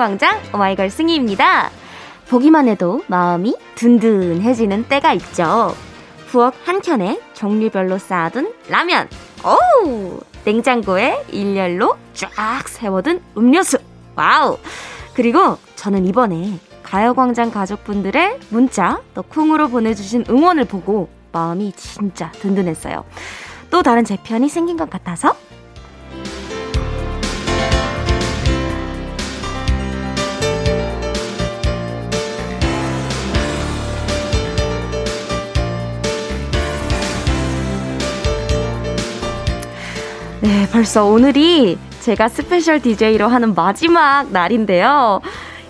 가요광장 오마이걸 승희입니다. 보기만 해도 마음이 든든해지는 때가 있죠. 부엌 한켠에 종류별로 쌓아둔 라면, 오 냉장고에 일렬로 쫙 세워둔 음료수, 와우! 그리고 저는 이번에 가요광장 가족분들의 문자, 또 콩으로 보내주신 응원을 보고 마음이 진짜 든든했어요. 또 다른 제 편이 생긴 것 같아서 네, 벌써 오늘이 제가 special DJ로 하는 마지막 날인데요.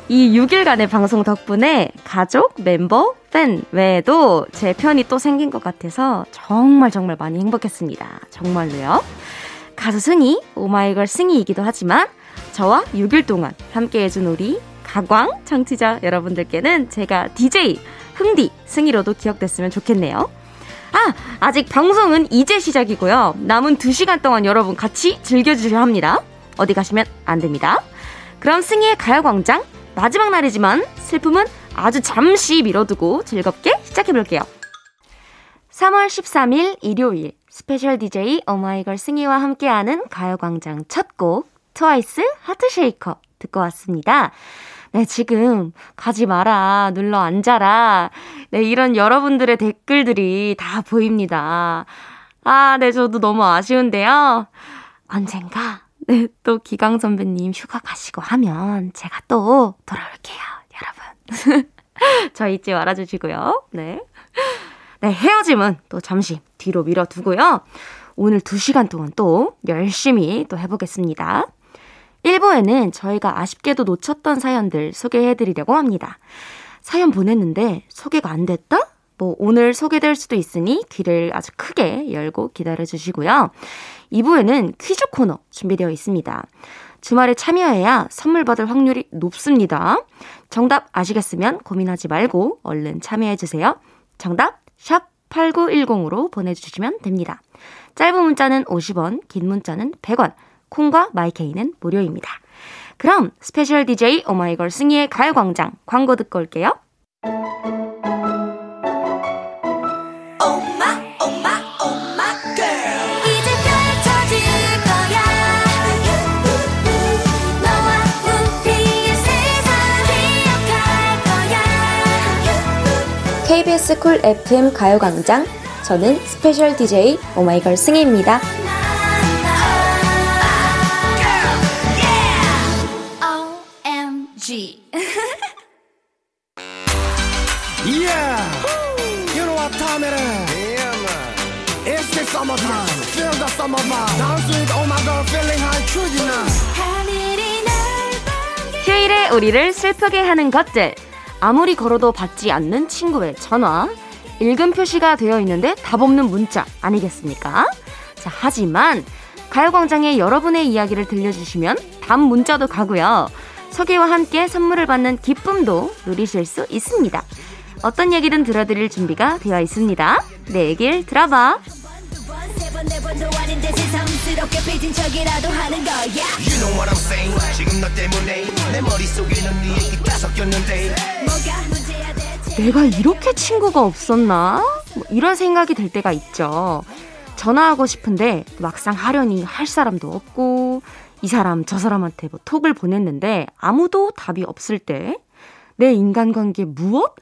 이 6일간의 방송 덕분에 가족, 멤버, 팬 외에도 제 편이 또 생긴 것 같아서 정말 정말 많이 행복했습니다. 정말로요. 가수 승희, 오마이걸 승희이기도 하지만 저와 6일 동안 함께 해준 우리 가광 청취자 여러분들께는 제가 DJ, 흥디, 승희로도 기억됐으면 좋겠네요. 아, 아직 방송은 이제 시작이고요. 남은 2시간 동안 여러분 같이 즐겨주셔야 합니다. 어디 가시면 안 됩니다. 그럼 승희의 가요광장 마지막 날이지만 슬픔은 아주 잠시 미뤄두고 즐겁게 시작해볼게요. 3월 13일 일요일 special DJ 오마이걸 승희와 함께하는 가요광장 첫 곡 트와이스 Heart Shaker 듣고 왔습니다. 네, 지금 가지 마라, 눌러 앉아라. 네, 이런 여러분들의 댓글들이 다 보입니다. 아, 네, 저도 너무 아쉬운데요. 언젠가, 네, 또 기강 선배님 휴가 가시고 하면 제가 또 돌아올게요, 여러분. 저 잊지 말아주시고요. 네. 네, 헤어짐은 또 잠시 뒤로 밀어두고요. 오늘 2시간 동안 또 열심히 또 해보겠습니다. 1부에는 저희가 아쉽게도 놓쳤던 사연들 소개해드리려고 합니다. 사연 보냈는데 소개가 안 됐다? 뭐 오늘 소개될 수도 있으니 귀를 아주 크게 열고 기다려주시고요. 2부에는 퀴즈 코너 준비되어 있습니다. 주말에 참여해야 선물 받을 확률이 높습니다. 정답 아시겠으면 고민하지 말고 얼른 참여해주세요. 정답 샵 8910으로 보내주시면 됩니다. 짧은 문자는 50원, 긴 문자는 100원, 콩과 마이케이는 무료입니다. 그럼 special DJ 오마이걸 승희의 가요광장 광고 듣고 올게요. KBS 쿨 FM 가요광장 저는 special DJ 오마이걸 승희입니다. Summertime. Feel the summer vibe. Dance with oh my god, feeling high, true you know. 휴일에 우리를 슬프게 하는 것들. 아무리 걸어도 받지 않는 친구의 전화. 읽음 표시가 되어 있는데 답 없는 문자 아니겠습니까? 자, 하지만 가요광장에 여러분의 이야기를 들려주시면 답 문자도 가고요. 소개와 함께 선물을 받는 기쁨도 누리실 수 있습니다. 어떤 얘기든 들어드릴 준비가 되어 있습니다. 내 얘기를 들어봐. 내가 이렇게 친구가 없었나? 뭐 이런 생각이 들 때가 있죠 전화하고 싶은데 막상 하려니 할 사람도 없고 이 사람 저 사람한테 뭐 톡을 보냈는데 아무도 답이 없을 때 내 인간관계 무엇?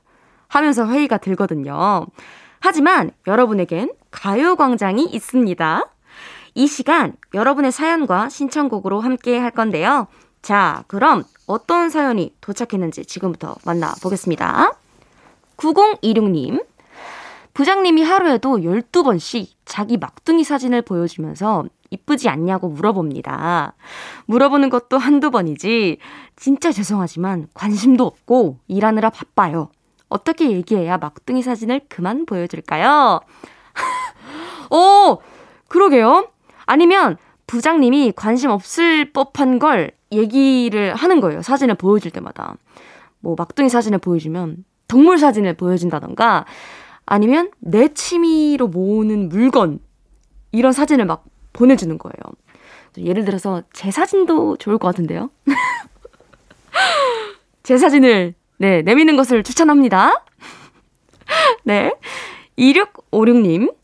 하면서 회의가 들거든요. 하지만 여러분에겐 가요광장이 있습니다. 이 시간 여러분의 사연과 신청곡으로 함께 할 건데요. 자, 그럼 어떤 사연이 도착했는지 지금부터 만나보겠습니다. 9026님. 부장님이 하루에도 12번씩 자기 막둥이 사진을 보여주면서 이쁘지 않냐고 물어봅니다. 물어보는 것도 한두 번이지. 진짜 죄송하지만 관심도 없고 일하느라 바빠요. 어떻게 얘기해야 막둥이 사진을 그만 보여줄까요? 어, 그러게요. 아니면 부장님이 관심 없을 법한 걸 얘기를 하는 거예요. 사진을 보여줄 때마다. 뭐 막둥이 사진을 보여주면 동물 사진을 보여준다던가 아니면 내 취미로 모으는 물건 이런 사진을 막 보내주는 거예요. 예를 들어서 제 사진도 좋을 것 같은데요. 제 사진을, 네, 내미는 것을 추천합니다. 네. 2656님,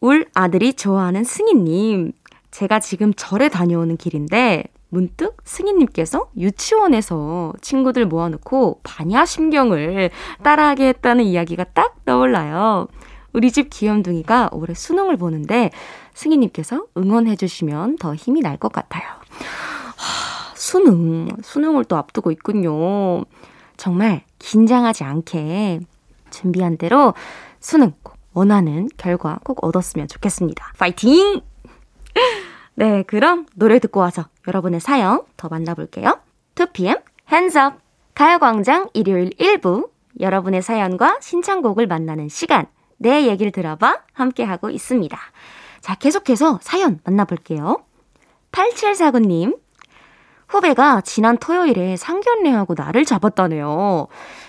울 아들이 좋아하는 승희님. 제가 지금 절에 다녀오는 길인데, 문득 승희님께서 유치원에서 친구들 모아놓고 반야심경을 따라하게 했다는 이야기가 딱 떠올라요. 우리 집 귀염둥이가 올해 수능을 보는데 승희님께서 응원해 주시면 더 힘이 날 것 같아요. 하, 수능, 수능을 또 앞두고 있군요. 정말 긴장하지 않게 준비한 대로 수능 꼭 원하는 결과 꼭 얻었으면 좋겠습니다. 파이팅! 네, 그럼 노래 듣고 와서 여러분의 사연 더 만나볼게요. 2PM Hands Up 가요광장 일요일 1부 여러분의 사연과 신청곡을 만나는 시간 내 얘기를 들어봐 함께하고 있습니다. 자, 계속해서 사연 만나볼게요. 8749님, 후배가 지난 토요일에 상견례하고 나를 잡았다네요.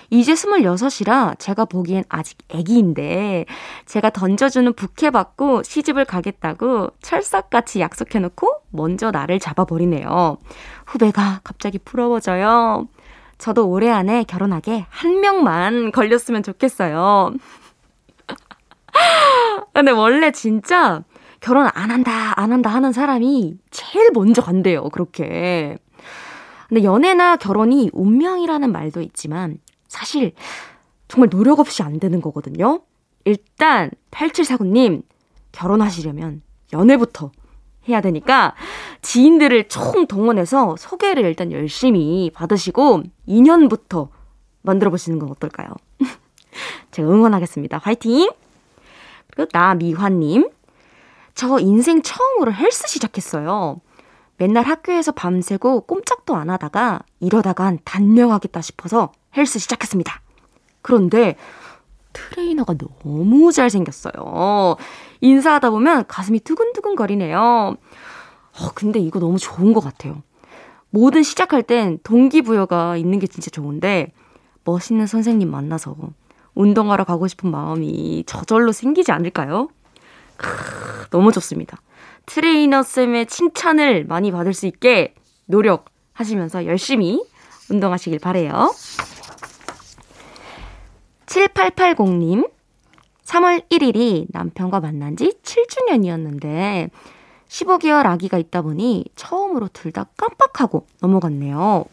이제 26이라 제가 보기엔 아직 애기인데 제가 던져주는 부케 받고 시집을 가겠다고 철석같이 약속해놓고 먼저 나를 잡아버리네요. 후배가 갑자기 부러워져요. 저도 올해 안에 결혼하게 한 명만 걸렸으면 좋겠어요. 근데 원래 진짜 결혼 안 한다, 안 한다 하는 사람이 제일 먼저 간대요, 그렇게. 근데 연애나 결혼이 운명이라는 말도 있지만 사실 정말 노력 없이 안 되는 거거든요. 일단 8749님 결혼하시려면 연애부터 해야 되니까 지인들을 총 동원해서 소개를 일단 열심히 받으시고 2년부터 만들어 보시는 건 어떨까요? 제가 응원하겠습니다. 화이팅! 그리고 나미화님. 저 인생 처음으로 헬스 시작했어요. 맨날 학교에서 밤새고 꼼짝도 안 하다가 이러다간 단명하겠다 싶어서 헬스 시작했습니다. 그런데 트레이너가 너무 잘생겼어요. 인사하다 보면 가슴이 두근두근 거리네요. 어, 근데 이거 너무 좋은 것 같아요. 뭐든 시작할 땐 동기부여가 있는 게 진짜 좋은데 멋있는 선생님 만나서 운동하러 가고 싶은 마음이 저절로 생기지 않을까요? 크, 너무 좋습니다. 트레이너 쌤의 칭찬을 많이 받을 수 있게 노력하시면서 열심히 운동하시길 바래요. 7880님, 3월 1일이 남편과 만난 지 7주년이었는데 15개월 아기가 있다 보니 처음으로 둘 다 깜빡하고 넘어갔네요.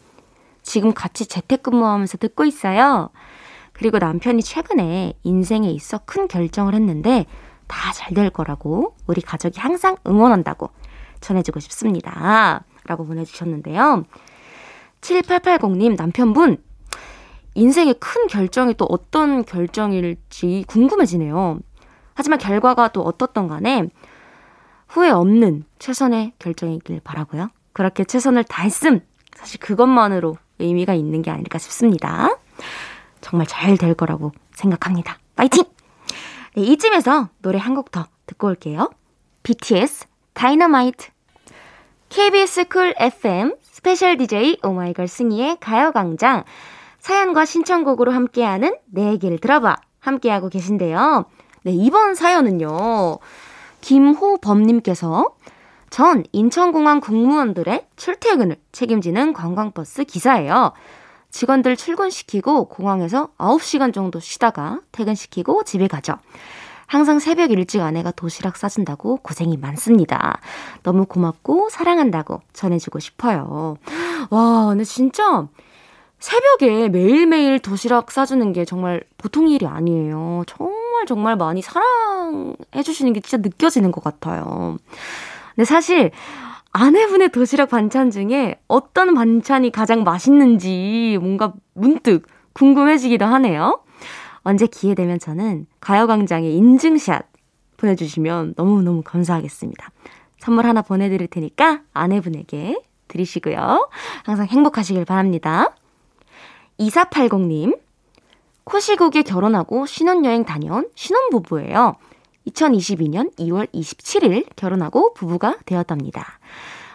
지금 같이 재택근무하면서 듣고 있어요. 그리고 남편이 최근에 인생에 있어 큰 결정을 했는데 다 잘 될 거라고 우리 가족이 항상 응원한다고 전해주고 싶습니다. 라고 보내주셨는데요. 7880님 남편분 인생의 큰 결정이 또 어떤 결정일지 궁금해지네요. 하지만 결과가 또 어떻던 간에 후회 없는 최선의 결정이길 바라고요. 그렇게 최선을 다했음 사실 그것만으로 의미가 있는 게 아닐까 싶습니다. 정말 잘 될 거라고 생각합니다. 파이팅! 네, 이쯤에서 노래 한 곡 더 듣고 올게요. BTS Dynamite KBS 쿨 FM special DJ 오마이걸 승희의 가요광장 사연과 신청곡으로 함께하는 내 얘기를 들어봐 함께하고 계신데요. 네, 이번 사연은요. 김호범님께서 전 인천공항 공무원들의 출퇴근을 책임지는 관광버스 기사예요. 직원들 출근시키고 공항에서 9시간 정도 쉬다가 퇴근시키고 집에 가죠. 항상 새벽 일찍 아내가 도시락 싸준다고 고생이 많습니다. 너무 고맙고 사랑한다고 전해주고 싶어요. 와, 근데 진짜 새벽에 매일매일 도시락 싸주는 게 정말 보통 일이 아니에요. 정말 정말 많이 사랑해주시는 게 진짜 느껴지는 것 같아요. 근데 사실 아내분의 도시락 반찬 중에 어떤 반찬이 가장 맛있는지 뭔가 문득 궁금해지기도 하네요. 언제 기회 되면 저는 가요광장에 인증샷 보내주시면 너무너무 감사하겠습니다. 선물 하나 보내드릴 테니까 아내분에게 드리시고요. 항상 행복하시길 바랍니다. 2480님, 코시국에 결혼하고 신혼여행 다녀온 신혼부부예요. 2022년 2월 27일 결혼하고 부부가 되었답니다.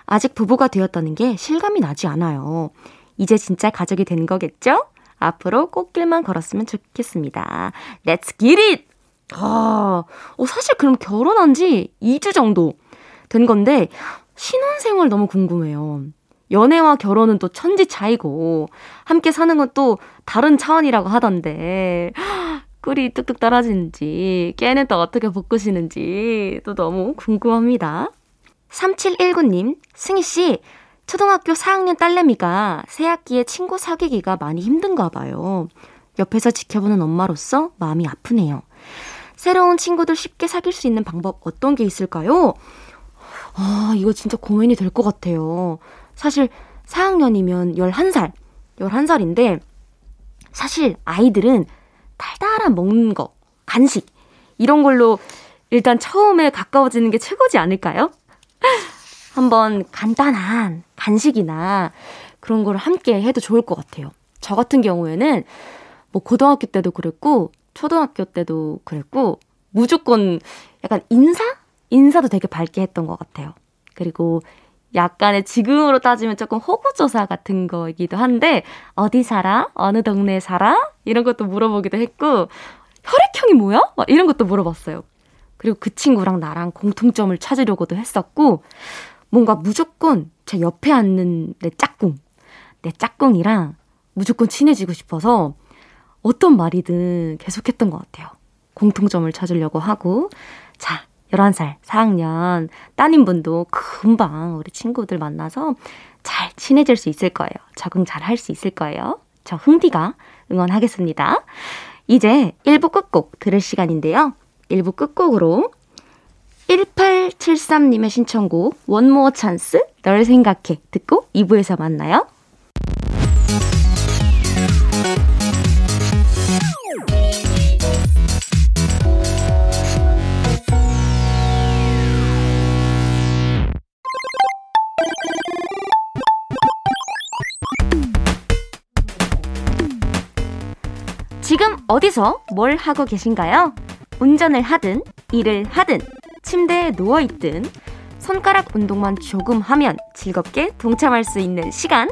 아직 부부가 되었다는 게 실감이 나지 않아요. 이제 진짜 가족이 된 거겠죠? 앞으로 꽃길만 걸었으면 좋겠습니다. Let's get it! 아, 어, 사실 그럼 결혼한 지 2주 정도 된 건데, 신혼생활 너무 궁금해요. 연애와 결혼은 또 천지 차이고, 함께 사는 건 또 다른 차원이라고 하던데, 꿀이 뚝뚝 떨어지는지, 깨는 또 어떻게 볶으시는지, 또 너무 궁금합니다. 3719님, 승희씨, 초등학교 4학년 딸내미가 새학기에 친구 사귀기가 많이 힘든가 봐요. 옆에서 지켜보는 엄마로서 마음이 아프네요. 새로운 친구들 쉽게 사귈 수 있는 방법 어떤 게 있을까요? 아, 이거 진짜 고민이 될 것 같아요. 사실 4학년이면 11살, 11살인데 사실 아이들은 달달한 먹는 거, 간식 이런 걸로 일단 처음에 가까워지는 게 최고지 않을까요? 한번 간단한 간식이나 그런 걸 함께 해도 좋을 것 같아요. 저 같은 경우에는 뭐 고등학교 때도 그랬고 초등학교 때도 그랬고 무조건 약간 인사? 인사도 되게 밝게 했던 것 같아요. 그리고 약간의 지금으로 따지면 조금 호구조사 같은 거이기도 한데 어디 살아? 어느 동네에 살아? 이런 것도 물어보기도 했고 혈액형이 뭐야? 막 이런 것도 물어봤어요. 그리고 그 친구랑 나랑 공통점을 찾으려고도 했었고 뭔가 무조건 제 옆에 앉는 내 짝꿍, 내 짝꿍이랑 무조건 친해지고 싶어서 어떤 말이든 계속했던 것 같아요. 공통점을 찾으려고 하고. 자, 11살, 4학년 따님분도 금방 우리 친구들 만나서 잘 친해질 수 있을 거예요. 적응 잘 할 수 있을 거예요. 저 흥디가 응원하겠습니다. 이제 1부 끝곡 들을 시간인데요. 1부 끝곡으로 1873님의 신청곡 원모어 찬스 널 생각해 듣고 2부에서 만나요. 지금 어디서 뭘 하고 계신가요? 운전을 하든, 일을 하든, 침대에 누워있든, 손가락 운동만 조금 하면 즐겁게 동참할 수 있는 시간,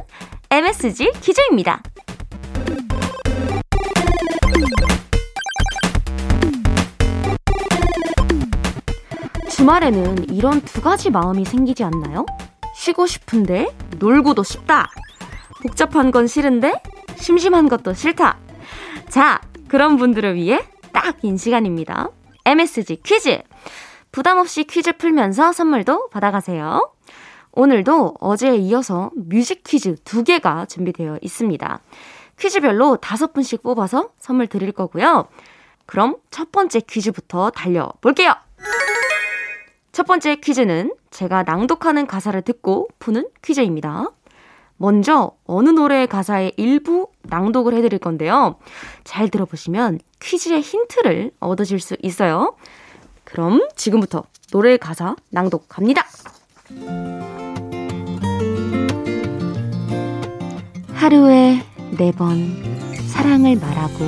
MSG 퀴즈입니다. 주말에는 이런 두 가지 마음이 생기지 않나요? 쉬고 싶은데 놀고도 싶다. 복잡한 건 싫은데 심심한 것도 싫다. 자, 그런 분들을 위해 딱인 시간입니다. MSG 퀴즈! 부담 없이 퀴즈 풀면서 선물도 받아가세요. 오늘도 어제에 이어서 뮤직 퀴즈 두 개가 준비되어 있습니다. 퀴즈별로 다섯 분씩 뽑아서 선물 드릴 거고요. 그럼 첫 번째 퀴즈부터 달려볼게요. 첫 번째 퀴즈는 제가 낭독하는 가사를 듣고 푸는 퀴즈입니다. 먼저 어느 노래의 가사의 일부 낭독을 해드릴 건데요. 잘 들어보시면 퀴즈의 힌트를 얻으실 수 있어요. 그럼 지금부터 노래의 가사 낭독 갑니다. 하루에 네 번 사랑을 말하고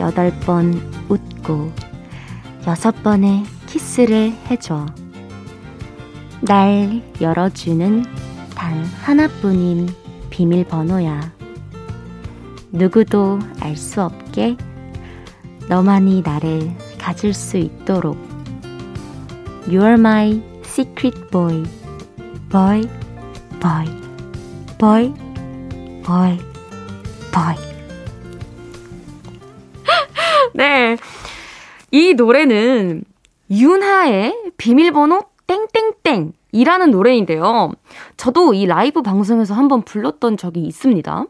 여덟 번 웃고 여섯 번의 키스를 해줘. 날 열어주는 단 하나뿐인 비밀번호야. 누구도 알 수 없게 너만이 나를 가질 수 있도록. You are my secret boy. boy, boy, boy, boy, boy. 네. 이 노래는 윤하의 비밀번호 땡땡땡 이라는 노래인데요. 저도 이 라이브 방송에서 한번 불렀던 적이 있습니다.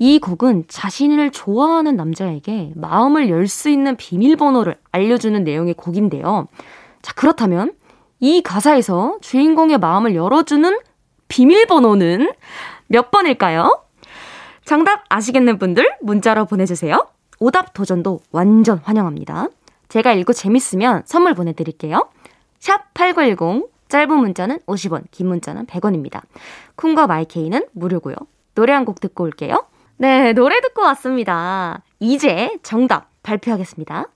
이 곡은 자신을 좋아하는 남자에게 마음을 열 수 있는 비밀번호를 알려주는 내용의 곡인데요. 자, 그렇다면 이 가사에서 주인공의 마음을 열어주는 비밀번호는 몇 번일까요? 정답 아시겠는 분들 문자로 보내주세요. 오답 도전도 완전 환영합니다. 제가 읽고 재밌으면 선물 보내드릴게요. 샵 8910, 짧은 문자는 50원, 긴 문자는 100원입니다. 쿵과 마이케이는 무료고요. 노래 한 곡 듣고 올게요. 네, 노래 듣고 왔습니다. 이제 정답 발표하겠습니다.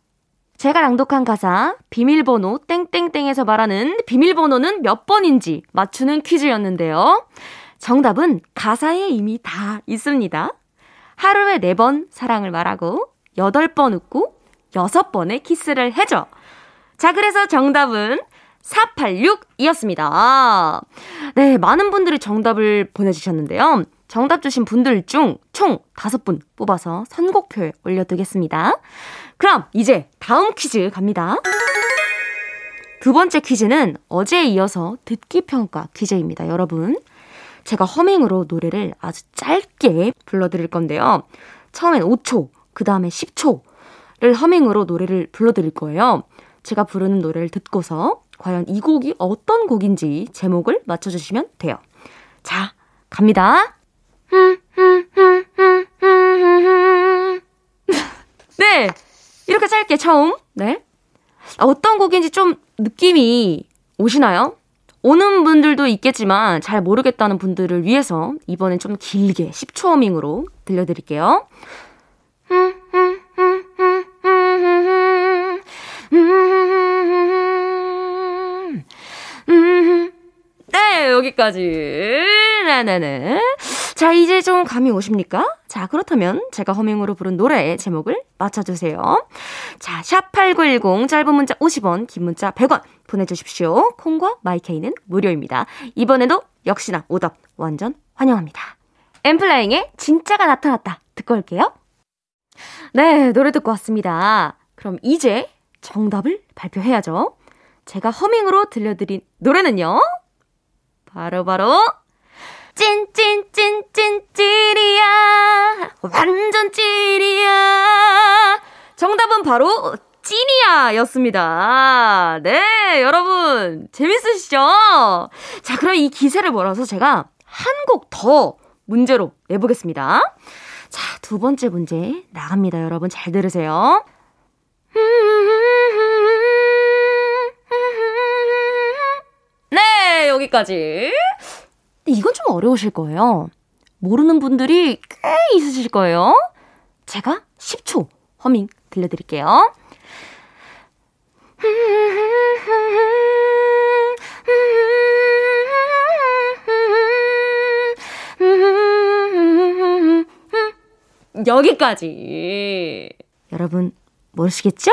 제가 낭독한 가사 비밀번호 땡땡땡에서 말하는 비밀번호는 몇 번인지 맞추는 퀴즈였는데요. 정답은 가사에 이미 다 있습니다. 하루에 4번 사랑을 말하고 8번 웃고 6번의 키스를 해줘. 자, 그래서 정답은 486이었습니다. 네, 많은 분들이 정답을 보내주셨는데요. 정답 주신 분들 중 총 5분 뽑아서 선곡표에 올려두겠습니다. 그럼 이제 다음 퀴즈 갑니다. 두 번째 퀴즈는 어제에 이어서 듣기 평가 퀴즈입니다, 여러분. 제가 허밍으로 노래를 아주 짧게 불러드릴 건데요. 처음엔 5초, 그 다음에 10초를 허밍으로 노래를 불러드릴 거예요. 제가 부르는 노래를 듣고서 과연 이 곡이 어떤 곡인지 제목을 맞춰주시면 돼요. 자, 갑니다. 네! 이렇게 짧게 처음, 네. 어떤 곡인지 좀 느낌이 오시나요? 오는 분들도 있겠지만 잘 모르겠다는 분들을 위해서 이번엔 좀 길게 10초 허밍으로 들려드릴게요. 여기까지. 네네네. 자, 이제 좀 감이 오십니까? 자, 그렇다면 제가 허밍으로 부른 노래의 제목을 맞춰주세요. 자, 샵8910 짧은 문자 50원, 긴 문자 100원 보내주십시오. 콩과 마이케이는 무료입니다. 이번에도 역시나 오답 완전 환영합니다. 엠플라잉의 진짜가 나타났다. 듣고 올게요. 네, 노래 듣고 왔습니다. 그럼 이제 정답을 발표해야죠. 제가 허밍으로 들려드린 노래는요. 바로바로 바로 찐찐찐찐 찐이야 완전 찐이야 정답은 바로 찐이야 였습니다. 네, 여러분, 재밌으시죠? 자, 그럼 이 기세를 몰아서 제가 한 곡 더 문제로 내보겠습니다. 자, 두 번째 문제 나갑니다. 여러분, 잘 들으세요. 네, 여기까지. 이건 좀 어려우실 거예요. 모르는 분들이 꽤 있으실 거예요. 제가 10초 허밍 들려드릴게요. 여기까지. 여러분, 모르시겠죠?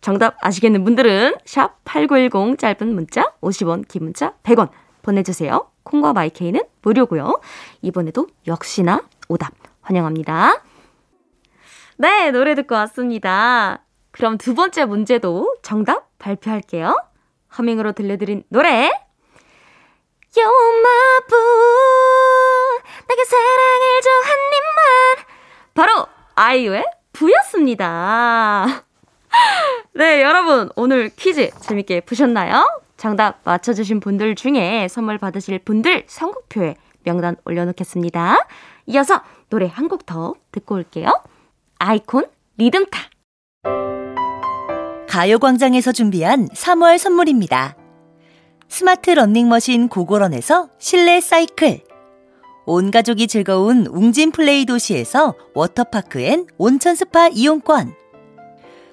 정답 아시겠는 분들은 샵 8910 짧은 문자 50원, 긴 문자 100원 보내주세요. 콩과 마이케이는 무료고요. 이번에도 역시나 오답 환영합니다. 네, 노래 듣고 왔습니다. 그럼 두 번째 문제도 정답 발표할게요. 허밍으로 들려드린 노래. 요마부 내게 사랑을 줘 한 입만 바로 아이유의 부였습니다. 네, 여러분 오늘 퀴즈 재밌게 보셨나요? 정답 맞춰주신 분들 중에 선물 받으실 분들 선곡표에 명단 올려놓겠습니다. 이어서 노래 한 곡 더 듣고 올게요. 아이콘 리듬타. 가요광장에서 준비한 3월 선물입니다. 스마트 러닝머신 고고런에서 실내 사이클. 온 가족이 즐거운 웅진 플레이 도시에서 워터파크 and 온천 스파 이용권.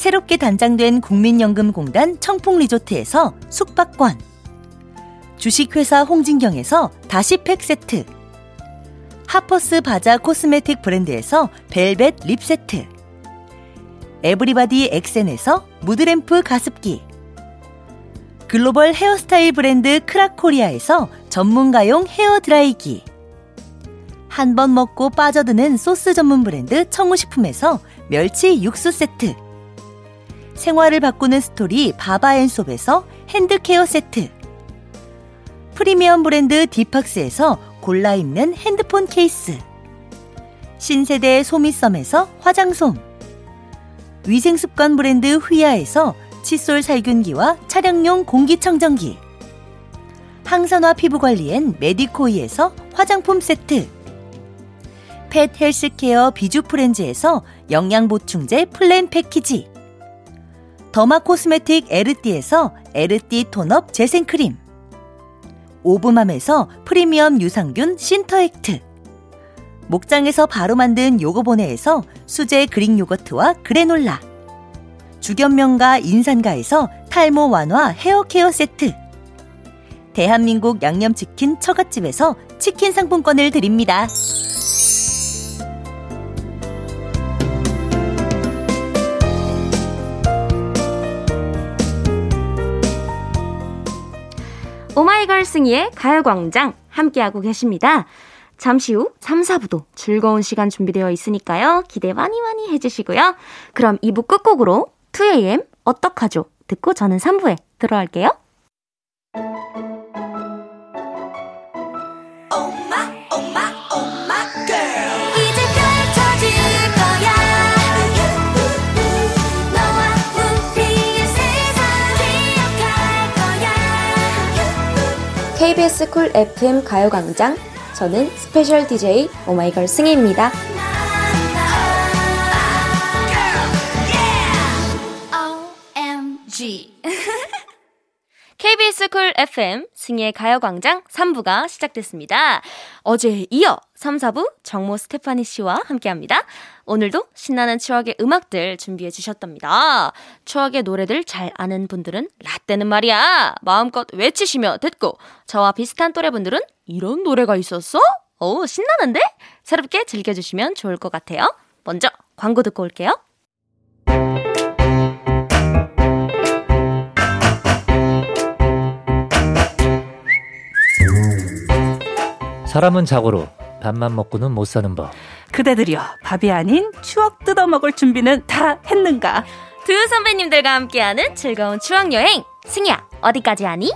새롭게 단장된 국민연금공단 청풍리조트에서 숙박권. 주식회사 홍진경에서 다시팩 세트. 하퍼스 바자 cosmetic 브랜드에서 벨벳 lip 세트. 에브리바디 엑센에서 mood lamp 가습기. 글로벌 헤어스타일 브랜드 크라코리아에서 전문가용 헤어 드라이기. 한 번 먹고 빠져드는 소스 전문 브랜드 청우식품에서 멸치 육수 세트. 생활을 바꾸는 스토리 바바앤솝에서 hand care 세트. 프리미엄 브랜드 디팍스에서 골라 입는 핸드폰 케이스. 신세대 소미썸에서 화장솜. 위생습관 브랜드 휘하에서 칫솔 살균기와 차량용 공기청정기. 항산화 피부관리엔 메디코이에서 화장품 세트. pet healthcare 비주프렌즈에서 영양보충제 플랜 패키지 derma cosmetic 에르띠에서 에르띠 tone up 재생크림. 오브맘에서 프리미엄 유산균 신터액트. 목장에서 바로 만든 요거보네에서 수제 그릭 요거트와 그래놀라. 죽염명가 인산가에서 탈모 완화 헤어케어 세트. 대한민국 양념치킨 처갓집에서 치킨 상품권을 드립니다. 오마이걸 승희의 가요광장 함께하고 계십니다. 잠시 후 3, 4부도 즐거운 시간 준비되어 있으니까요. 기대 많이 많이 해주시고요. 그럼 2부 끝곡으로 2AM 어떡하죠? 듣고 저는 3부에 들어갈게요. KBS 쿨 FM 가요광장 저는 special DJ 오마이걸 승희입니다. KBS 쿨 FM 승희의 가요광장 3부가 시작됐습니다. 어제에 이어 3, 4부 정모 스테파니 씨와 함께합니다. 오늘도 신나는 추억의 음악들 준비해 주셨답니다. 추억의 노래들 잘 아는 분들은 라떼는 말이야 마음껏 외치시며 듣고 저와 비슷한 또래분들은 이런 노래가 있었어? 오 신나는데? 새롭게 즐겨주시면 좋을 것 같아요. 먼저 광고 듣고 올게요. 사람은 자고로 밥만 먹고는 못 사는 법. 그대들이여 밥이 아닌 추억 뜯어 먹을 준비는 다 했는가? 두 선배님들과 함께하는 즐거운 추억 여행. 승희야 어디까지 하니?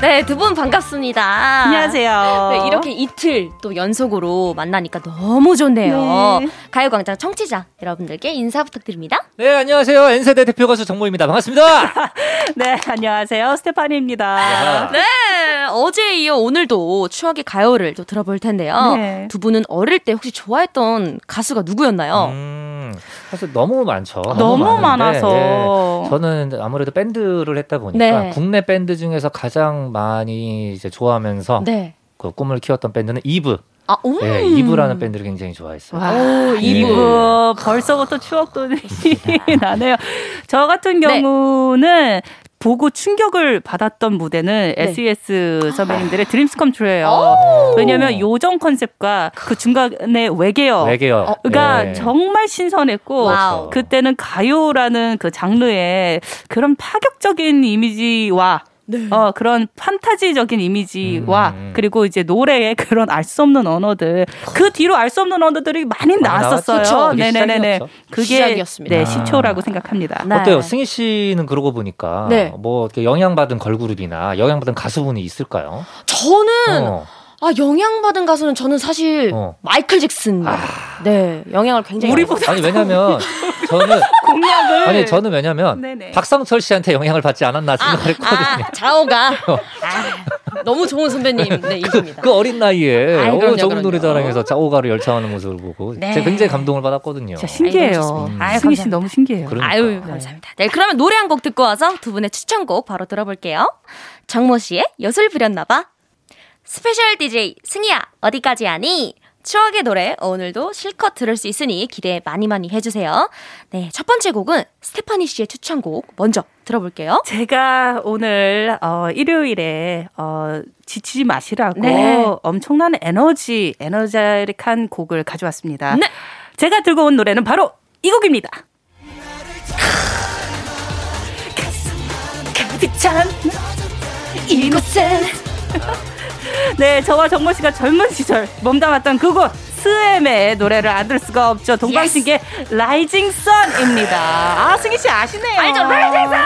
네, 두 분 반갑습니다. 안녕하세요. 네, 이렇게 이틀 또 연속으로 만나니까 너무 좋네요. 네. 가요광장 청취자 여러분들께 인사 부탁드립니다. 네, 안녕하세요. N세대 대표 가수 정모입니다. 반갑습니다. 네, 안녕하세요. 스테파니입니다. 네, 어제에 이어 오늘도 추억의 가요를 또 들어볼 텐데요. 네. 두 분은 어릴 때 혹시 좋아했던 가수가 누구였나요? 음, 사실 너무 많죠. 너무 많은데, 많아서. 예, 저는 아무래도 밴드를 했다 보니까 네. 국내 밴드 중에서 가장 많이 이제 좋아하면서 네. 그 꿈을 키웠던 밴드는 이브. 아, 오. 예, 이브라는 밴드를 굉장히 좋아했어요. 와, 오, 이브. 이브 벌써부터 추억도 나네요. 저 같은 네. 경우는 보고 충격을 받았던 무대는 네. SES 선배님들의 Dreams Come True예요. 오. 왜냐하면 요정 컨셉과 그 중간에 외계어 외계어. 가 예. 정말 신선했고 wow. 그때는 가요라는 그 장르에 그런 파격적인 이미지와 네. 어 그런 판타지적인 이미지와 음. 그리고 이제 노래의 그런 알 수 없는 언어들 그 뒤로 알 수 없는 언어들이 많이 나왔었어요. 네네네네. 그게 시작이었습니다. 네 아. 시초라고 생각합니다. 네. 어때요? 승희 씨는 그러고 보니까 네. 뭐 이렇게 영향받은 걸그룹이나 영향받은 가수분이 있을까요? 저는 어. 아 영향받은 가수는 저는 사실 어. 마이클 잭슨. 아. 네, 영향을 굉장히 우리보다 아니 왜냐면 저는 공약을 아니 저는 왜냐면 네네. 박상철 씨한테 영향을 받지 않았나 생각했거든요. 아, 자옥아 아, 너무 좋은 선배님이십니다. 그 어린 나이에 아이, 어, 그럼요, 좋은. 노래자랑에서 자옥아를 열창하는 모습을 보고 네. 제가 굉장히 감동을 받았거든요. 진짜 신기해요. 아유, 승희 씨 감사합니다. 너무 신기해요. 그러니까. 아유, 감사합니다. 네, 그러면 노래 한 곡 듣고 와서 두 분의 추천곡 바로 들어볼게요. 정모 씨의 엿을 부렸나봐. special DJ 승희야, 어디까지 하니? 추억의 노래 오늘도 실컷 들을 수 있으니 기대 많이 많이 해주세요. 네, 첫 번째 곡은 스테파니 씨의 추천곡 먼저 들어볼게요. 제가 오늘 어, 일요일에 어, 지치지 마시라고 네. 엄청난 에너지 에너자릭한 곡을 가져왔습니다. 네. 제가 들고 온 노래는 바로 이 곡입니다. 가득 찬 이곳엔 네 저와 정모 씨가 젊은 시절 몸담았던 그곳 SM의 노래를 안 들을 수가 없죠. 동방신기의 Rising Sun입니다. 아 승희 씨 아시네요. 알죠, Rising Sun!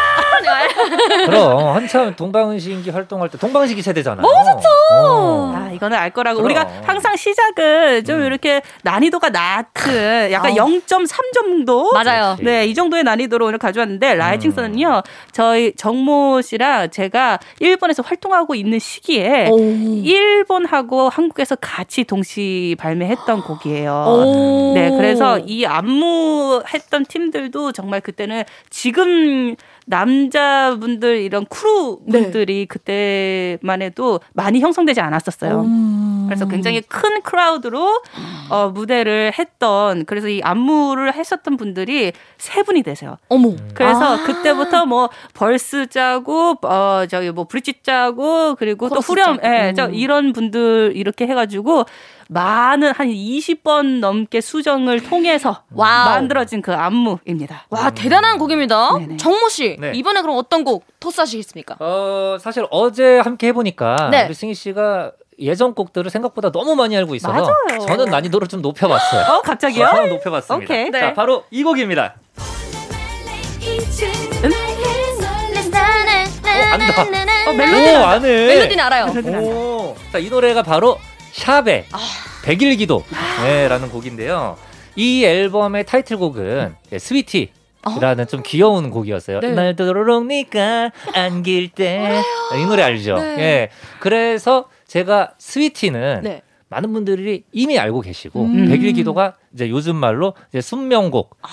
그럼 한참 동방신기 활동할 때 동방신기 세대잖아요. 너무 좋죠. 어. 아 이거는 알 거라고 그럼. 우리가 항상 시작을 좀 음. 이렇게 난이도가 낮은 약간 어. 0.3 정도 맞아요. 네, 이 정도의 난이도로 오늘 가져왔는데 Rising Sun은요 음. 저희 정모 씨랑 제가 일본에서 활동하고 있는 시기에 오. 일본하고 한국에서 같이 동시 발매했던 곡이에요. 오. 네, 그래서 이 안무 했던 팀들도 정말 그때는 지금 남자분들 이런 크루 분들이 네. 그때만 해도 많이 형성되지 않았었어요. 음. 그래서 굉장히 큰 crowd로 어, 무대를 했던 그래서 이 안무를 했었던 분들이 세 분이 되세요. 어머. 그래서 아. 그때부터 뭐 verse 짜고 어 저기 뭐 bridge 짜고 그리고 또 후렴 예, 네, 저 이런 분들 이렇게 해가지고 많은 한 20번 넘게 수정을 통해서 wow. 만들어진 그 안무입니다. 와 대단한 곡입니다. 네네. 정모 씨 네. 이번에 그럼 어떤 곡 토스하시겠습니까? 어 사실 어제 함께 해보니까 네. 우리 승희 씨가 예전 곡들을 생각보다 너무 많이 알고 있어서 맞아요. 저는 난이도를 좀 높여봤어요. 어 갑자기요? 저는 높여봤습니다. 오케이. 자 네. 바로 이 곡입니다. 음? 어, 안다. 어, 멜로디 오, 아네. 멜로디는 알아요. 오, 자, 이 노래가 바로 샵의 아. 백일 기도라는 네, 곡인데요. 이 앨범의 타이틀곡은 네, 스위티. 라는 좀 귀여운 곡이었어요. 네. 날 도로롱니까 안길 때. 이 노래 알죠? 네. 예. 그래서 제가 스위티는 네. 많은 분들이 이미 알고 계시고 음. 백일 기도가 이제 요즘 말로 이제 순명곡, 아.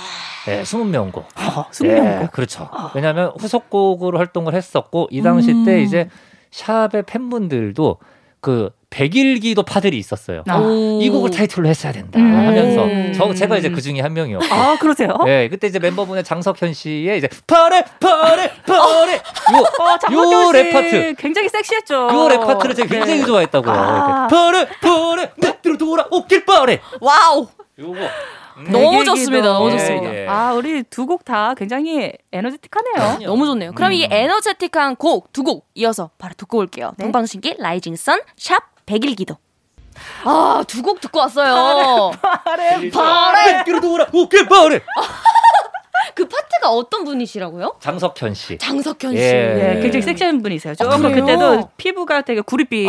예, 순명곡, 아, 순명곡, 예, 그렇죠. 아. 왜냐하면 후속곡으로 활동을 했었고 이 당시 음. 때 이제 샵의 팬분들도 그 백일기도 파들이 있었어요. 아. 이 곡을 타이틀로 했어야 된다 음. 하면서 저 제가 이제 그 중에 한 명이었고. 아 그러세요? 네, 그때 이제 멤버분의 장석현 씨의 이제 바래 바래 바래 요, 어, 요 랩 파트 굉장히 섹시했죠. 요 랩 파트를 제가 굉장히 네. 좋아했다고요. 아. 바래 바래 내 뒤로 돌아 오길 바래. wow. 요거 음. 너무 좋습니다. 너무 좋습니다. 예, 예. 아, 우리 두 곡 다 굉장히 에너제틱하네요. 너무 좋네요. 그럼 음. 이 에너제틱한 곡 두 곡 이어서 바로 듣고 올게요. 네? 동방신기 Rising Sun, 샵 백일기도. 아, 두 곡 듣고 왔어요. 바래, 바래. 바래. 오케이, 바래. 그 파트가 어떤 분이시라고요? 장석현 씨. 장석현 씨. 예. 네, 굉장히 섹시한 분이세요. 조금 아, 그때도 피부가 되게 구릿빛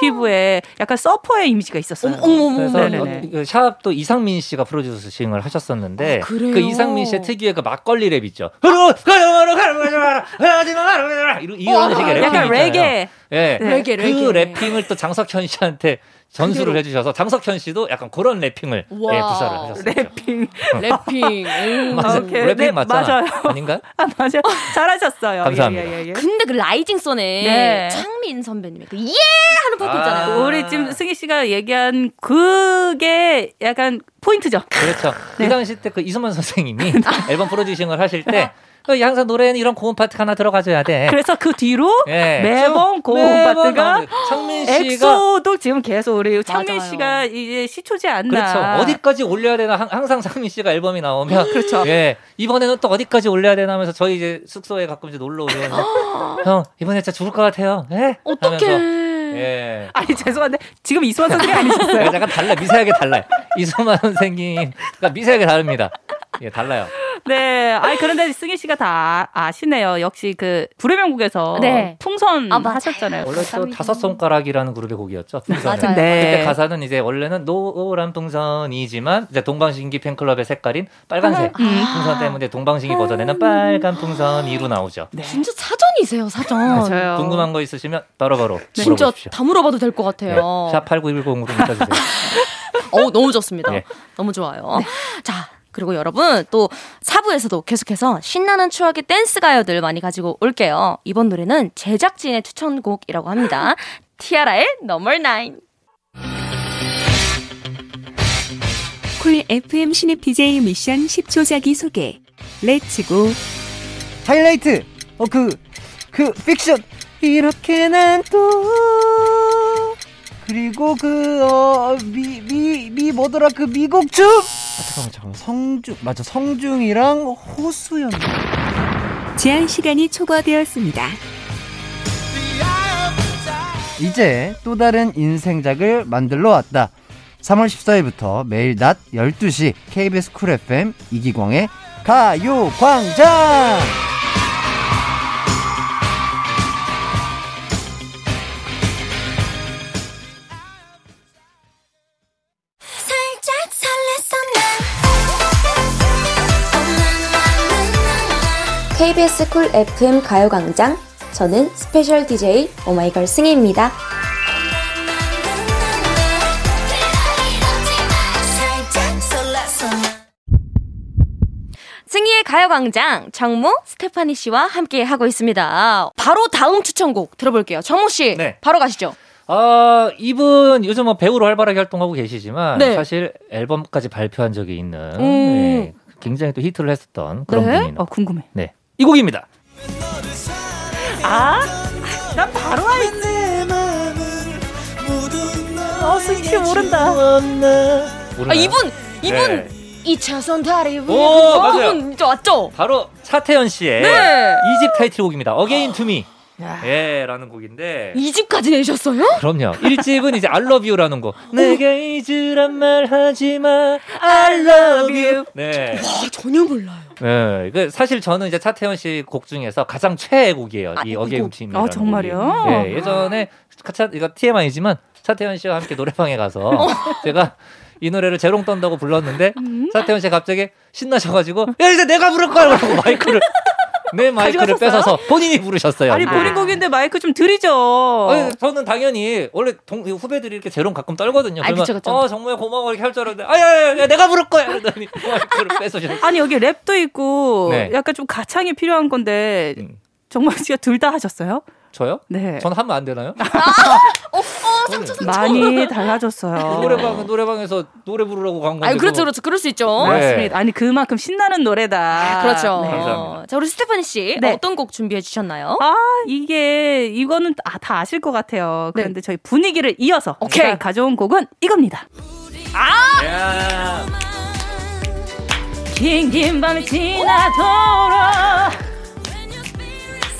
피부에 약간 서퍼의 이미지가 있었어요. 어머, 그래서 그 샵도 이상민 씨가 producing을 하셨었는데 아, 그 이상민 씨의 특유의 그 막걸리 랩 있죠. 이런 이런 식의 랩 약간 레게. 예. 레게, 그 레게. rapping을 또 장석현 씨한테 전수를 해주셔서 장석현 씨도 약간 그런 rapping을 예, 구사를 하셨어요. rapping, 래핑. 맞아, 요 래핑 네, 맞잖아. 맞아요. 아닌가? 아 맞아요. 잘하셨어요. 감사합니다. 예, 예, 예. 근데 그 Rising Sun에 네. 창민 선배님의 그 예 하는 파트 있잖아요. 아. 우리 지금 승희 씨가 얘기한 그게 약간 포인트죠. 그렇죠. 네. 이 당시 때 그 이수만 선생님이 앨범 producing을 하실 때 그 항상 노래는 이런 고음 파트 하나 들어가줘야 돼. 그래서 그 뒤로 네. 매번 고음 매번 파트가 창민 씨가 엑소도 지금 계속 우리 창민 맞아요. 씨가 이제 시초지 않나. 그렇죠. 어디까지 올려야 되나 항상 창민 씨가 앨범이 나오면 그렇죠. 예 이번에는 또 어디까지 올려야 되나 하면서 저희 이제 숙소에 가끔 이제 놀러 오면 형 이번에 진짜 죽을 것 같아요. 예? 어떡해. 예. 아니 죄송한데 지금 이수만 선생님 아니셨어요? 약간 달라 미세하게 달라요. 이수만 선생님 미세하게 다릅니다. 예 달라요. 네. 아니 그런데 승희 씨가 다 아시네요. 역시 그 불의 명곡에서 네. 풍선 아, 하셨잖아요. 원래 또 다섯 손가락이라는 그룹의 곡이었죠. 풍선. 맞아요. 네. 그때 가사는 이제 원래는 노란 풍선이지만 이제 동방신기 팬클럽의 색깔인 빨간색 아. 풍선 때문에 동방신기 버전에는 빨간 풍선이로 나오죠. 네. 진짜 사전이세요, 사전. 맞아요. 궁금한 거 있으시면 바로바로 네. 진짜 다 물어봐도 될 것 같아요. 네. 샵 8910으로 문자 주세요. 어, 너무 좋습니다. 네. 너무 좋아요. 네. 자, 그리고 여러분 또 4부에서도 계속해서 신나는 추억의 댄스 가요들 많이 가지고 올게요. 이번 노래는 제작진의 추천곡이라고 합니다. 티아라의 Number 9. Cool FM 신입 DJ 미션 10초 자기 소개. Let's go. 하이라이트. 어 그그 그 픽션 이렇게 난 또 그리고 그 어 미 미 미 뭐더라 그 미국춤 아, 잠깐만 잠깐만 성중 맞아 성중이랑 호수연 제한 시간이 초과되었습니다. 이제 또 다른 인생작을 만들러 왔다. 3월 14일부터 매일 낮 12시 KBS 쿨 FM 이기광의 가요광장! KBS 쿨 FM 가요광장. 저는 스페셜 DJ 오마이걸 승희입니다. 승희의 가요광장 정모 스테파니 씨와 함께 하고 있습니다. 바로 다음 추천곡 들어볼게요. 정모 씨, 네. 바로 가시죠. 아, 이분 요즘 뭐 배우로 활발하게 활동하고 계시지만 네. 사실 앨범까지 발표한 적이 있는 음. 네, 굉장히 또 히트를 했었던 그런 네? 분이에요. 어 궁금해. 네. 이 곡입니다. 아, 나 바로 알지. 어, 승씨 모른다. 아? 이분, 이분 네. 이 차선 다리 위에 오, 맞아요. 그분 저 왔죠? 바로 차태현 씨의 네. 이집 타이틀곡입니다. Again to Me. 예, 라는 곡인데. 이 집까지 내셨어요? 그럼요. 1집은 이제 I love you라는 거. 내게 잊으란 말 하지 마. I love you. 네. 아, 전혀 몰라요. 네. 그 사실 저는 이제 차태현 씨 곡 중에서 가장 최애 곡이에요. 아, 이 Me. 아, 정말요? 예, 예전에 차, 이거 TMI지만 차태현 씨와 함께 노래방에 가서 어. 제가 이 노래를 재롱 떤다고 불렀는데 음? 차태현 씨가 갑자기 신나셔가지고 야 이제 내가 부를 거야 그러고 마이크를 내 마이크를 가져가셨어요? 뺏어서 본인이 부르셨어요. 아니. 본인 곡인데 마이크 좀 드리죠. 아니, 저는 당연히 원래 동, 후배들이 이렇게 재롱 가끔 떨거든요. 아, 그쵸, 그쵸. 어 정말 고마워 이렇게 할 줄 알았는데 아야 야, 내가 부를 거야 그러더니 마이크를 뺏으셨어요. 아니 여기 랩도 있고 네. 약간 좀 가창이 필요한 건데 음. 정말 씨가 둘 다 하셨어요? 저요? 네. 전 하면 안 되나요? 어, 어, 상처 상처. 많이 달라졌어요. 노래방 노래방에서 노래 부르라고 간 건데. 아유, 그렇죠, 그렇죠. 그럴 수 있죠. 네. 맞습니다. 아니 그만큼 신나는 노래다. 그렇죠. 네. 감사합니다. 자, 우리 스테파니 씨 네. 어떤 곡 준비해 주셨나요? 아 이게 이거는 아, 다 아실 것 같아요. 그런데 저희 분위기를 이어서 오케이. 제가 가져온 곡은 이겁니다. 야. 긴긴 밤이 지나도록.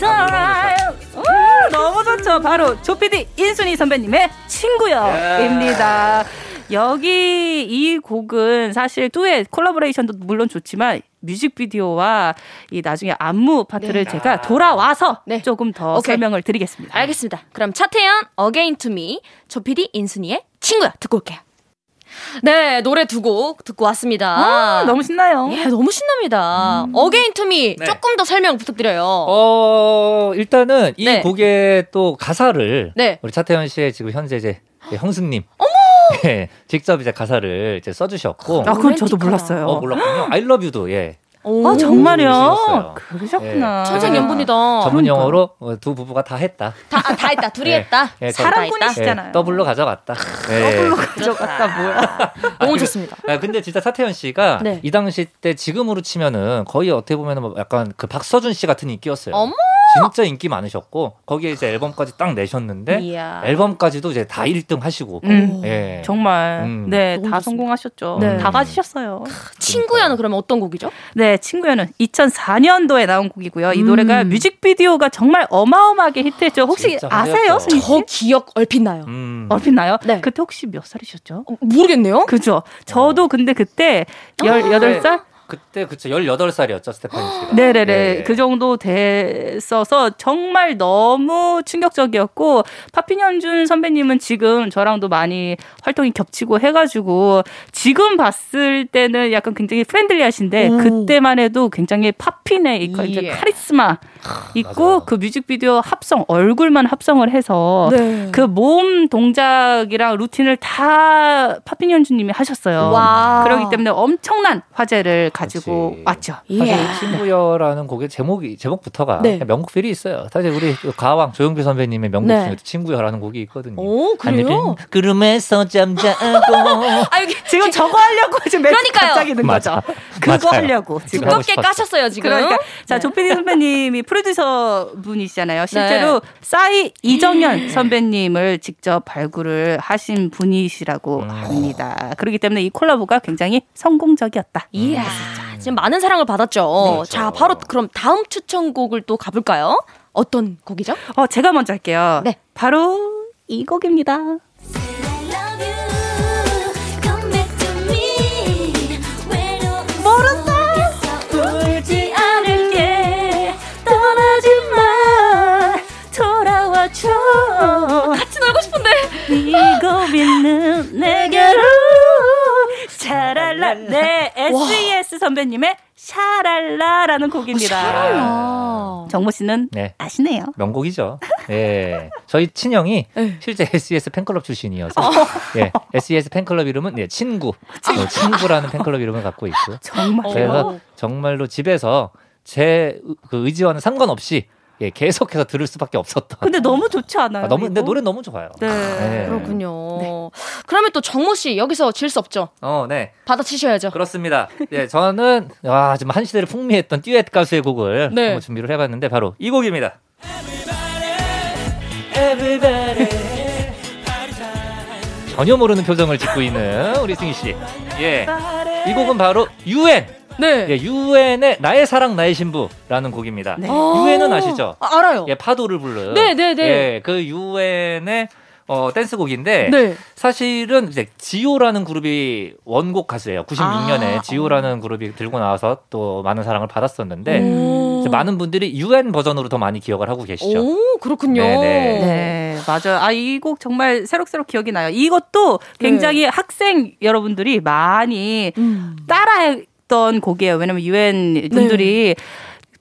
음, 너무 좋죠. 바로 조피디 인순이 선배님의 친구여입니다. 여기 이 곡은 사실 듀엣 콜라보레이션도 물론 좋지만 뮤직비디오와 이 나중에 안무 파트를 네. 제가 돌아와서 네. 조금 더 오케이. 설명을 드리겠습니다. 알겠습니다. 그럼 차태현 Again to Me 조피디 인순이의 친구야 듣고 올게요. 네 노래 두 곡 듣고 왔습니다. 아, 너무 신나요. 예, 너무 신납니다. Again to Me 네. 조금 더 설명 부탁드려요. 어 일단은 이 네. 곡의 또 가사를 네. 우리 차태현 씨의 지금 현재 이제 형수님 예, 직접 이제 가사를 이제 써주셨고 아, 그건 저도. 몰랐어요. 어 몰랐군요. I love you도 예 오, 아, 정말요? 그러셨구나. 천생연분이다. 전문 용어로 어, 두 부부가 다 했다. 다, 아, 다 했다. 둘이 예. 했다. 예, 서로 다 사랑꾼이시- 했다. 시잖아요. 예, 더블로 가져갔다. 더블로 가져갔다 뭐야. 너무 좋습니다. 아, 근데 진짜 차태현 씨가 네. 이 당시 때 지금으로 치면은 거의 어떻게 보면은 뭐 약간 그 박서준 씨 같은 인기였어요. 어머! 진짜 인기 많으셨고 거기에 이제 앨범까지 딱 내셨는데 이야. 앨범까지도 이제 다 1등 하시고 음. 예. 정말 음. 네 너무 다 좋습니다. 성공하셨죠. 네. 다 가지셨어요. 친구야는 그러면 어떤 곡이죠? 네 친구야는 2004년도에 나온 곡이고요. 이 음. 노래가 뮤직비디오가 정말 어마어마하게 히트했죠. 혹시 아세요? 저 기억 얼핏 나요. 음. 얼핏 나요? 네. 그때 혹시 몇 살이셨죠? 어, 모르겠네요. 그죠. 저도 근데 그때 18살? 그때 그쵸 18살이었죠 스테파니 씨가. 네네네. 예. 그 정도 됐어서 정말 너무 충격적이었고, 팝핀현준 선배님은 지금 저랑도 많이 활동이 겹치고 해가지고, 지금 봤을 때는 약간 굉장히 friendly 하신데, 오. 그때만 해도 굉장히 poppin의 이 이제 예. 카리스마 있고, 맞아요. 그 뮤직비디오 합성, 얼굴만 합성을 해서, 네. 그 몸동작이랑 루틴을 다 팝핀현준님이 하셨어요. 와. 그렇기 때문에 엄청난 화제를 가지고 그렇지. 왔죠. 사실 예. 친구여라는 곡의 제목이 제목부터가 네. 명곡들이 있어요. 사실 우리 그 가왕 조용필 선배님의 명곡 네. 중에 친구여라는 곡이 있거든요. 오, 그래요? 하늘은 구름에서 잠자고 아, 여기 지금 저거 하려고 지금 그러니까요. 갑자기 는 거죠. 맞아. 그거 맞아요. 하려고 지금. 두껍게. 까셨어요, 지금. 그러니까 자 네. 조피디 선배님이 프로듀서 분이시잖아요. 실제로 싸이 이정현 선배님을 직접 발굴을 하신 분이시라고 음. 합니다. 그렇기 때문에 이 콜라보가 굉장히 성공적이었다. 이야, 지금 많은 사랑을 받았죠. 그렇죠. 자, 바로 그럼 다음 추천곡을 또 가볼까요? 어떤 곡이죠? 어 제가 먼저 할게요. 네. 바로 이 곡입니다. 이고 있는 내게로 차랄라 네 SES 선배님의 샤랄라라는 곡입니다. 샤랄라. 정모 씨는 네. 아시네요. 명곡이죠. 예. 저희 친형이 네. 실제 SES 팬클럽 출신이어서 예. SES 팬클럽 이름은 예, 친구. 어, 친구라는 팬클럽 이름을 갖고 있고요. 정말. 그래서 정말로 집에서 제 그 의지와는 상관없이 예, 계속해서 들을 수밖에 없었던. 근데 너무 좋지 않아요? 아, 너무 근데? 노래 너무 좋아요. 네. 네. 그렇군요. 그러면 또 정모 씨 여기서 질 수 없죠. 어, 네. 받아치셔야죠. 그렇습니다. 예, 저는 와, 지금 한 시대를 풍미했던 듀엣 가수의 곡을 네. 한번 준비를 해봤는데 바로 이 곡입니다. 전혀 모르는 표정을 짓고 있는 우리 승희 씨. 예, 이 곡은 바로 유엔. 네. 예, 유엔의 나의 사랑 나의 신부라는 곡입니다. 네. 유엔은 아시죠? 아, 알아요. 예, 파도를 부른. 네, 네, 네. 예, 그 유엔의 어, 댄스곡인데 네. 사실은 이제 지오라는 그룹이 원곡 가수예요. 96년에 아, 지오라는 그룹이 들고 나와서 또 많은 사랑을 받았었는데 많은 분들이 유엔 버전으로 더 많이 기억을 하고 계시죠. 오, 그렇군요. 네네. 네, 맞아요. 아, 이 곡 정말 새록새록 기억이 나요. 이것도 굉장히 학생 여러분들이 많이 음. 따라 했던 곡이에요. 왜냐면 유엔 분들이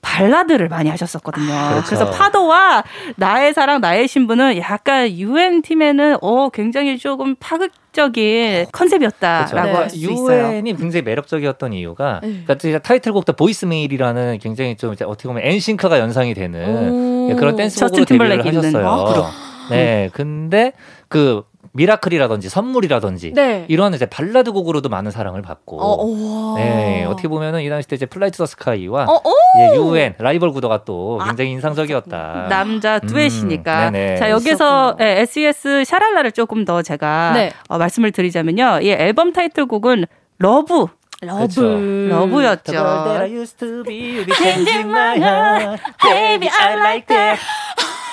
발라드를 많이 하셨었거든요. 그렇죠. 그래서 파도와 나의 사랑 나의 신부는 약간 유엔 팀에는 어 굉장히 조금 파격적인 컨셉이었다라고 그렇죠. 할수 있어요. 유엔이 굉장히 매력적이었던 이유가 네. 그러니까 타이틀곡도 Voice Mail이라는 굉장히 좀 어떻게 보면 NSYNC가 연상이 되는 오. 예, 그런 댄스곡으로 데뷔를. 하셨어요. 아? 네, 근데 그 Miracle이라든지 선물이라든지 네. 이런 이제 발라드 곡으로도 많은 사랑을 받고 어, 우와. 네, 어떻게 보면은 이 당시 때 이제 Fly to the Sky와 어, 어. 예, 유엔 라이벌 구도가 또 아, 굉장히 인상적이었다. 남자 음, 듀엣이니까. 네네. 자, 여기서 있었군요. 예, SES 샤랄라를 조금 더 제가 네. 어, 말씀을 드리자면요. 이 앨범 타이틀곡은 Love. Love. 그렇죠. Love였죠. The girl that I used to be, you be changing my heart. Baby, I like that.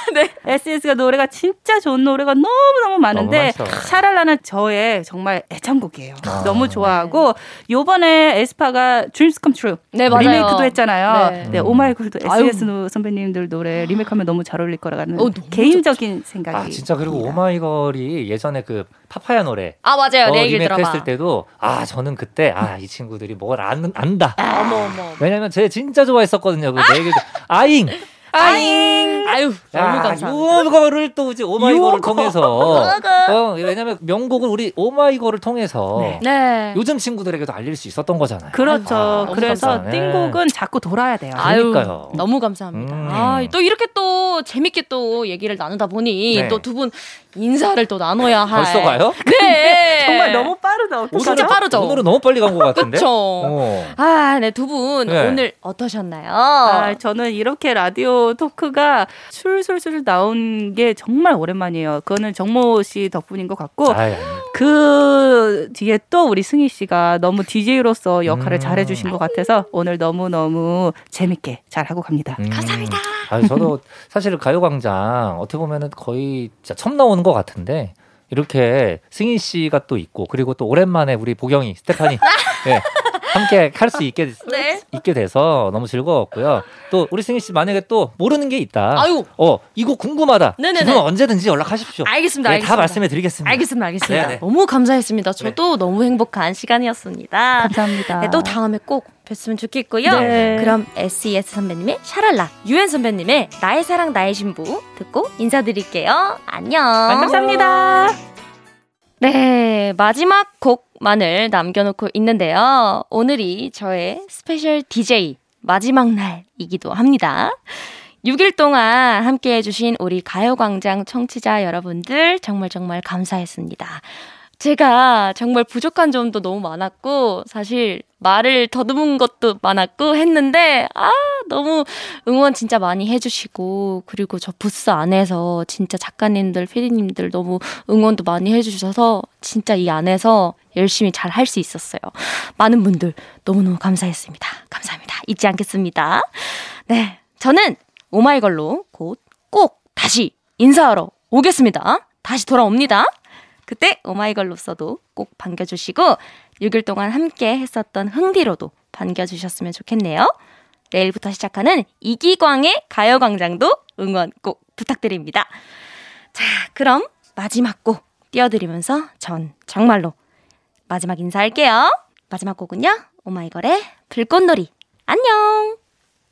네. SES가 노래가 진짜 좋은 노래가 너무너무 많은데 너무. 샤랄라는 저의 정말 애창곡이에요. 아. 너무 좋아하고 요번에 에스파가 Dreams Come True 네, 맞아요. 리메이크도 했잖아요. 네. 네, 음. 오마이걸도 아유. SES 노- 선배님들 노래 리메이크하면 너무 잘 어울릴 거라는 어, 개인적인 생각이 아 진짜 그리고. 오마이걸이 예전에 그 파파야 노래 아, 맞아요. 어, 내 얘기를 리메이크 들어봐. 했을 때도 아 저는 그때 아 이 친구들이 뭘 안, 안다. 어머, 어머. 왜냐면 제 진짜 좋아했었거든요. 그내 얘기도 아잉. 아잉. 아유, 너무 야, 감사합니다. 요거를 또 이제 오마이걸을. 통해서 어, 왜냐면 명곡을 우리 오마이걸을 통해서 네. 네. 요즘 친구들에게도 알릴 수 있었던 거잖아요. 그렇죠. 아, 그래서 감사하네. 띵곡은 자꾸 돌아야 돼요. 아유, 그러니까요. 너무 감사합니다. 음. 아, 또 이렇게 또 재밌게 또 얘기를 나누다 보니 네. 또두 분 인사를 또 나눠야 할. 벌써 가요? 네. 정말 너무 빠르다. 어떡하죠? 진짜 빠르죠? 오늘은 너무 빨리 간 것 같은데. 어. 아, 네, 두분 네. 오늘 어떠셨나요? 아, 저는 이렇게 라디오 토크가 술술술 나온 게 정말 오랜만이에요. 그거는 정모 씨 덕분인 것 같고 아니. 그 뒤에 또 우리 승희 씨가 너무 DJ로서 역할을 음. 잘해주신 것 같아서 오늘 너무 너무 재밌게 잘 하고 갑니다. 음. 감사합니다. 아, 저도 사실 가요광장 어떻게 보면은 거의 진짜 처음 나오는 것 같은데 이렇게 승희 씨가 또 있고 그리고 또 오랜만에 우리 보경이 스테파니. 네, 함께 할 수 있게 네. 있게 돼서 너무 즐거웠고요. 또 우리 승희 씨 만약에 또 모르는 게 있다. 아유. 어 이거 궁금하다. 네네네. 지금 언제든지 연락하십시오. 알겠습니다. 네, 알겠습니다. 다 말씀해 드리겠습니다. 알겠습니다. 알겠습니다. 네네. 너무 감사했습니다. 저도 너무 행복한 시간이었습니다. 감사합니다. 네, 또 다음에 꼭 뵀으면 좋겠고요. 네. 그럼 SES 선배님의 샤랄라, 유엔 선배님의 나의 사랑 나의 신부 듣고 인사드릴게요. 안녕. 감사합니다. 네, 마지막 곡만을 남겨놓고 있는데요. 오늘이 저의 special DJ 마지막 날이기도 합니다. 6일 동안 함께 해주신 우리 가요광장 청취자 여러분들 정말 정말 감사했습니다. 제가 정말 부족한 점도 너무 많았고, 사실 말을 더듬은 것도 많았고 했는데, 아, 너무 응원 진짜 많이 해주시고, 그리고 저 부스 안에서 진짜 작가님들, 피디님들 너무 응원도 많이 해주셔서, 진짜 이 안에서 열심히 잘 할 수 있었어요. 많은 분들 너무너무 감사했습니다. 감사합니다. 잊지 않겠습니다. 네. 저는 오마이걸로 곧 꼭 다시 인사하러 오겠습니다. 다시 돌아옵니다. 그때 오마이걸로서도 꼭 반겨주시고 6일 동안 함께 했었던 흥디로도 반겨주셨으면 좋겠네요. 내일부터 시작하는 이기광의 가요광장도 응원 꼭 부탁드립니다. 자, 그럼 마지막 곡 띄워드리면서 전 정말로 마지막 인사할게요. 마지막 곡은요. 오마이걸의 불꽃놀이. 안녕!